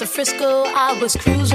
To Frisco, I was cruising.